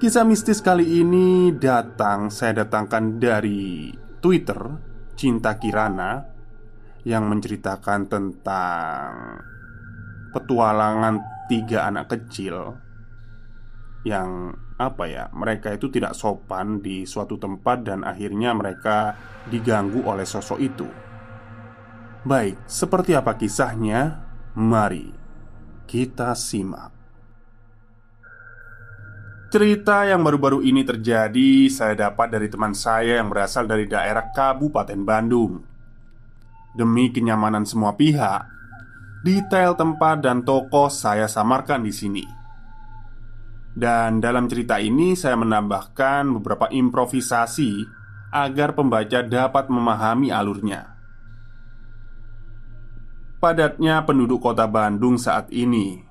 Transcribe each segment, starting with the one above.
Kisah mistis kali ini datang saya datangkan dari Twitter Cinta Kirana yang menceritakan tentang petualangan tiga anak kecil yang apa ya mereka itu tidak sopan di suatu tempat dan akhirnya mereka diganggu oleh sosok itu. Baik, seperti apa kisahnya? Mari kita simak. Cerita yang baru-baru ini terjadi saya dapat dari teman saya yang berasal dari daerah Kabupaten Bandung. Demi kenyamanan semua pihak, detail tempat dan toko saya samarkan di sini. Dan dalam cerita ini saya menambahkan beberapa improvisasi agar pembaca dapat memahami alurnya. Padatnya penduduk kota Bandung saat ini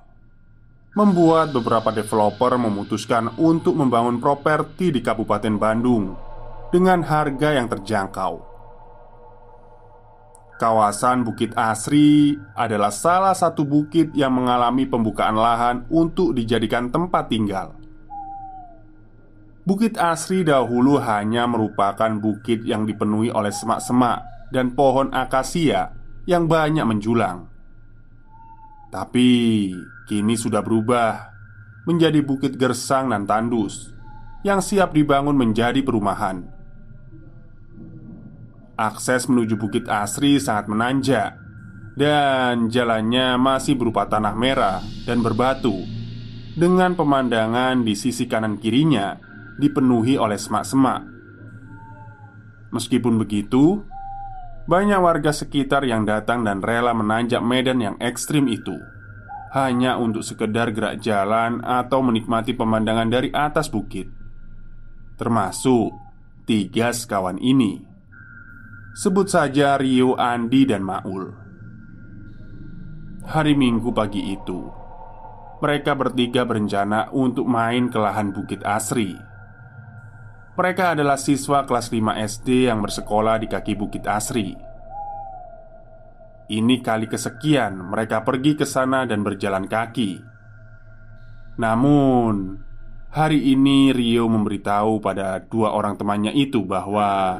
membuat beberapa developer memutuskan untuk membangun properti di Kabupaten Bandung dengan harga yang terjangkau. Kawasan Bukit Asri adalah salah satu bukit yang mengalami pembukaan lahan untuk dijadikan tempat tinggal. Bukit Asri dahulu hanya merupakan bukit yang dipenuhi oleh semak-semak dan pohon akasia yang banyak menjulang. Tapi kini sudah berubah menjadi bukit gersang dan tandus yang siap dibangun menjadi perumahan. Akses menuju Bukit Asri sangat menanjak dan jalannya masih berupa tanah merah dan berbatu dengan pemandangan di sisi kanan kirinya dipenuhi oleh semak-semak. Meskipun begitu, banyak warga sekitar yang datang dan rela menanjak medan yang ekstrim itu hanya untuk sekedar gerak jalan atau menikmati pemandangan dari atas bukit, termasuk tiga sekawan ini. Sebut saja Rio, Andi, dan Maul. Hari Minggu pagi itu, mereka bertiga berencana untuk main ke lahan Bukit Asri. Mereka adalah siswa kelas 5 SD yang bersekolah di kaki Bukit Asri ini kali kesekian mereka pergi ke sana dan berjalan kaki. Namun, hari ini Rio memberitahu pada dua orang temannya itu bahwa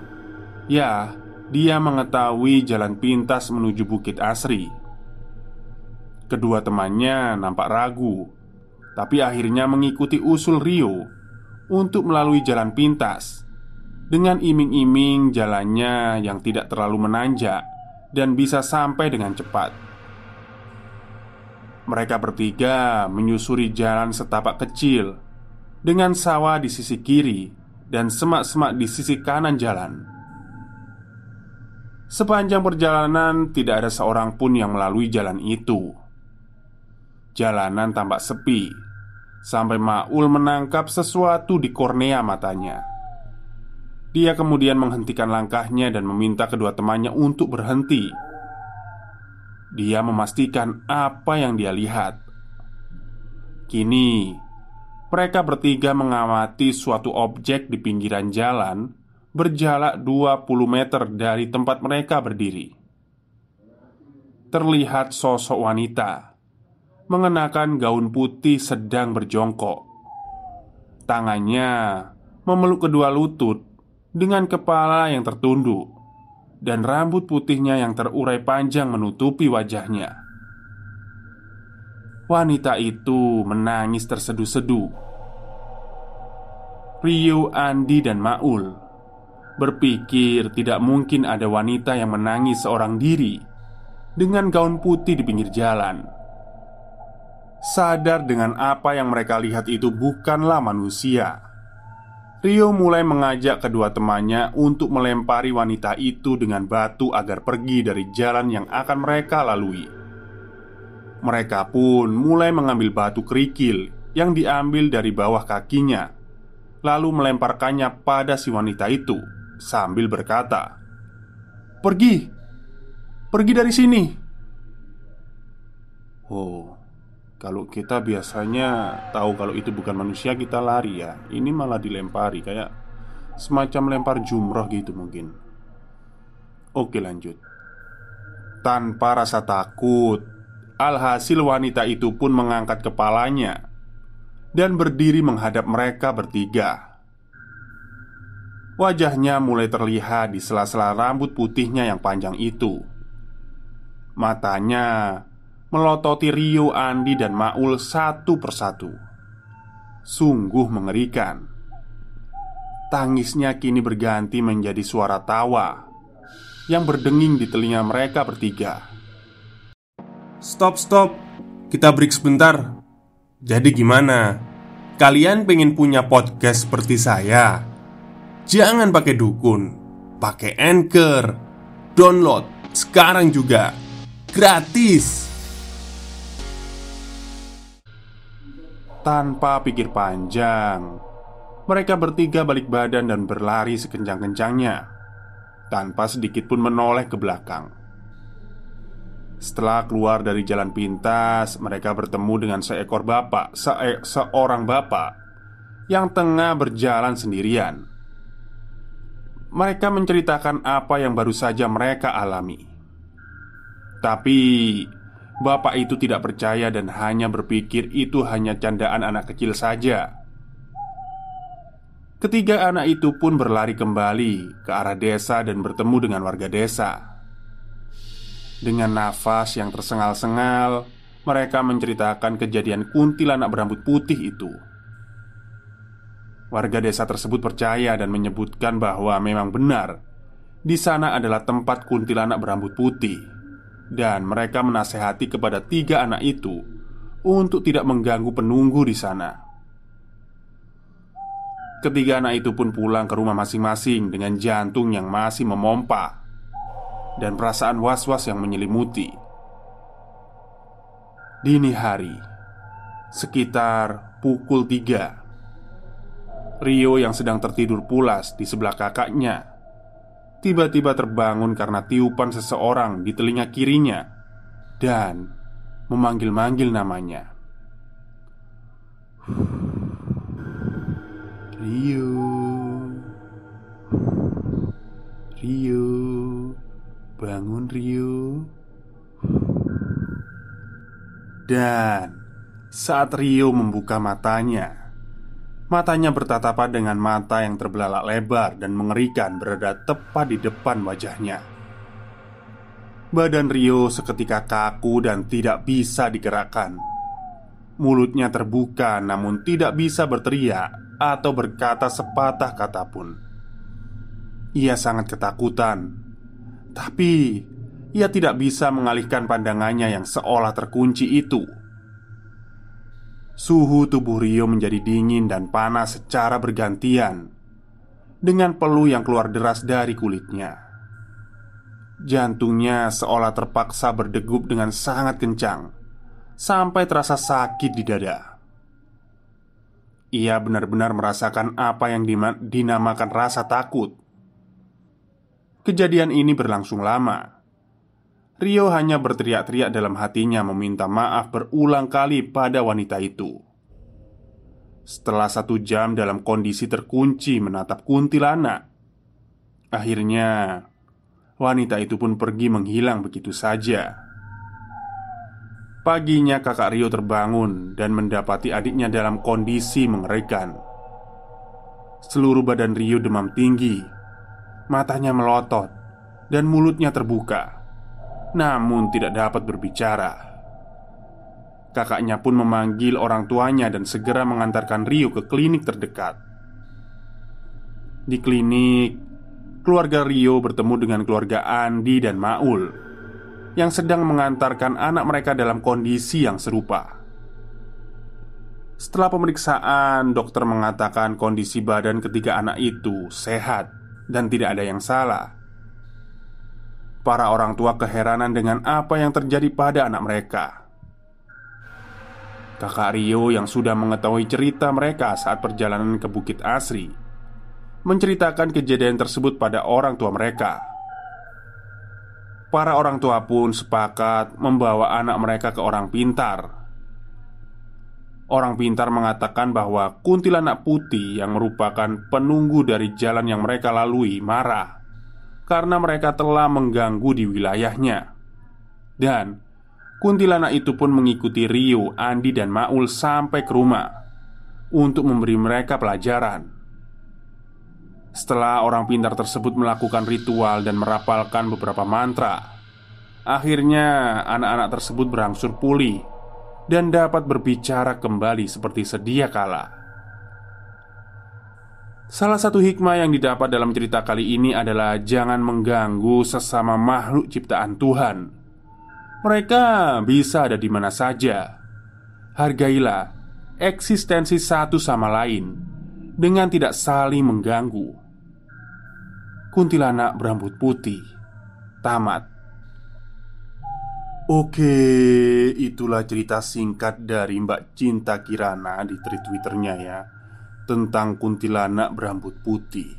ya, dia mengetahui jalan pintas menuju Bukit Asri. Kedua temannya nampak ragu, tapi akhirnya mengikuti usul Rio untuk melalui jalan pintas dengan iming-iming jalannya yang tidak terlalu menanjak dan bisa sampai dengan cepat. Mereka bertiga menyusuri jalan setapak kecil dengan sawah di sisi kiri dan semak-semak di sisi kanan jalan. Sepanjang perjalanan, tidak ada seorang pun yang melalui jalan itu. Jalanan tampak sepi sampai Maul menangkap sesuatu di kornea matanya. Dia kemudian menghentikan langkahnya dan meminta kedua temannya untuk berhenti. dia memastikan apa yang dia lihat. Kini, mereka bertiga mengamati suatu objek di pinggiran jalan berjarak 20 meter dari tempat mereka berdiri. Terlihat sosok wanita mengenakan gaun putih sedang berjongkok. Tangannya memeluk kedua lutut dengan kepala yang tertunduk dan rambut putihnya yang terurai panjang menutupi wajahnya. Wanita itu menangis terseduh-seduh. Rio, Andi, dan Maul berpikir tidak mungkin ada wanita yang menangis seorang diri dengan gaun putih di pinggir jalan. Sadar dengan apa yang mereka lihat itu bukanlah manusia. Rio mulai mengajak kedua temannya untuk melempari wanita itu dengan batu agar pergi dari jalan yang akan mereka lalui. Mereka pun mulai mengambil batu kerikil yang diambil dari bawah kakinya, lalu melemparkannya pada si wanita itu sambil berkata, "Pergi, pergi dari sini." Oh, kalau kita biasanya tahu kalau itu bukan manusia, kita lari ya. Ini malah dilempari, kayak semacam lempar jumroh gitu mungkin. Oke, lanjut. Tanpa rasa takut, Alhasil wanita itu pun mengangkat kepalanya Dan berdiri menghadap mereka bertiga Wajahnya mulai terlihat di sela-sela rambut putihnya yang panjang itu Matanya melototi Rio, Andi, dan Maul satu persatu Sungguh mengerikan Tangisnya kini berganti menjadi suara tawa Yang berdenging di telinga mereka bertiga Stop, stop. Kita break sebentar. Jadi gimana? Kalian pengen punya podcast seperti saya? Jangan pakai dukun, pakai Anchor. Download sekarang juga. Gratis. Tanpa pikir panjang, mereka bertiga balik badan dan berlari sekencang-kencangnya tanpa sedikit pun menoleh ke belakang. Setelah keluar dari jalan pintas, mereka bertemu dengan seekor bapak, se seorang bapak yang tengah berjalan sendirian. Mereka menceritakan apa yang baru saja mereka alami. Tapi bapak itu tidak percaya dan hanya berpikir itu hanya candaan anak kecil saja. Ketiga anak itu pun berlari kembali ke arah desa dan bertemu dengan warga desa. Dengan nafas yang tersengal-sengal, mereka menceritakan kejadian kuntilanak berambut putih itu. Warga desa tersebut percaya dan menyebutkan bahwa memang benar di sana adalah tempat kuntilanak berambut putih, dan mereka menasehati kepada tiga anak itu untuk tidak mengganggu penunggu di sana. Ketiga anak itu pun pulang ke rumah masing-masing dengan jantung yang masih memompa dan perasaan was-was yang menyelimuti. Dini hari, sekitar pukul tiga, Rio yang sedang tertidur pulas di sebelah kakaknya Tiba-tiba terbangun karena tiupan seseorang di telinga kirinya Dan memanggil-manggil namanya. Rio Rio Bangun Rio Dan saat Rio membuka matanya Matanya bertatapan dengan mata yang terbelalak lebar dan mengerikan berada tepat di depan wajahnya. Badan Rio seketika kaku dan tidak bisa digerakkan. Mulutnya terbuka namun tidak bisa berteriak atau berkata sepatah kata pun. Ia sangat ketakutan. Tapi ia tidak bisa mengalihkan pandangannya yang seolah terkunci itu. Suhu tubuh Rio menjadi dingin dan panas secara bergantian dengan peluh yang keluar deras dari kulitnya. Jantungnya seolah terpaksa berdegup dengan sangat kencang sampai terasa sakit di dada. Ia benar-benar merasakan apa yang dinamakan rasa takut Kejadian ini berlangsung lama Rio hanya berteriak-teriak dalam hatinya meminta maaf berulang kali pada wanita itu. Setelah satu jam dalam kondisi terkunci menatap kuntilanak, akhirnya wanita itu pun pergi menghilang begitu saja. Paginya kakak Rio terbangun dan mendapati adiknya dalam kondisi mengerikan Seluruh badan Rio demam tinggi Matanya melotot Dan mulutnya terbuka Namun tidak dapat berbicara Kakaknya pun memanggil orang tuanya dan segera mengantarkan Rio ke klinik terdekat Di klinik Keluarga Rio bertemu dengan keluarga Andi dan Maul yang sedang mengantarkan anak mereka dalam kondisi yang serupa. Setelah pemeriksaan, dokter mengatakan kondisi badan ketiga anak itu sehat dan tidak ada yang salah. Para orang tua keheranan dengan apa yang terjadi pada anak mereka. Kakak Rio yang sudah mengetahui cerita mereka saat perjalanan ke Bukit Asri menceritakan kejadian tersebut pada orang tua mereka. Para orang tua pun sepakat membawa anak mereka ke orang pintar. Orang pintar mengatakan bahwa kuntilanak putih yang merupakan penunggu dari jalan yang mereka lalui marah karena mereka telah mengganggu di wilayahnya. Dan kuntilanak itu pun mengikuti Rio, Andi, dan Maul sampai ke rumah untuk memberi mereka pelajaran. Setelah orang pintar tersebut melakukan ritual dan merapalkan beberapa mantra, akhirnya anak-anak tersebut berangsur pulih dan dapat berbicara kembali seperti sedia kala. Salah satu hikmah yang didapat dalam cerita kali ini adalah jangan mengganggu sesama makhluk ciptaan Tuhan. Mereka bisa ada di mana saja. Hargailah eksistensi satu sama lain dengan tidak saling mengganggu. Kuntilanak berambut putih tamat. Oke, itulah cerita singkat dari Mbak Cinta Kirana di tweet Twitternya ya Tentang kuntilanak berambut putih.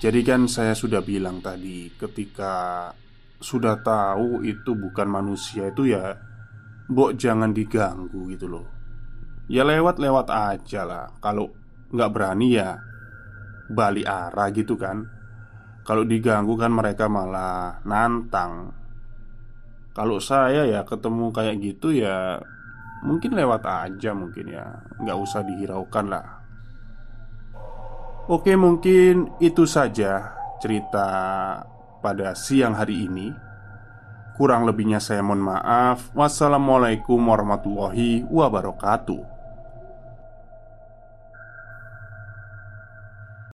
Jadi kan saya sudah bilang tadi Ketika sudah tahu itu bukan manusia itu ya Mbok jangan diganggu gitu loh. Ya lewat-lewat aja lah. Kalau nggak berani ya balik arah gitu kan. Kalau diganggu kan mereka malah nantang. Kalau saya ya ketemu kayak gitu ya Mungkin lewat aja mungkin ya. Nggak usah dihiraukan lah. Oke mungkin itu saja cerita pada siang hari ini. Kurang lebihnya saya mohon maaf. Wassalamualaikum warahmatullahi wabarakatuh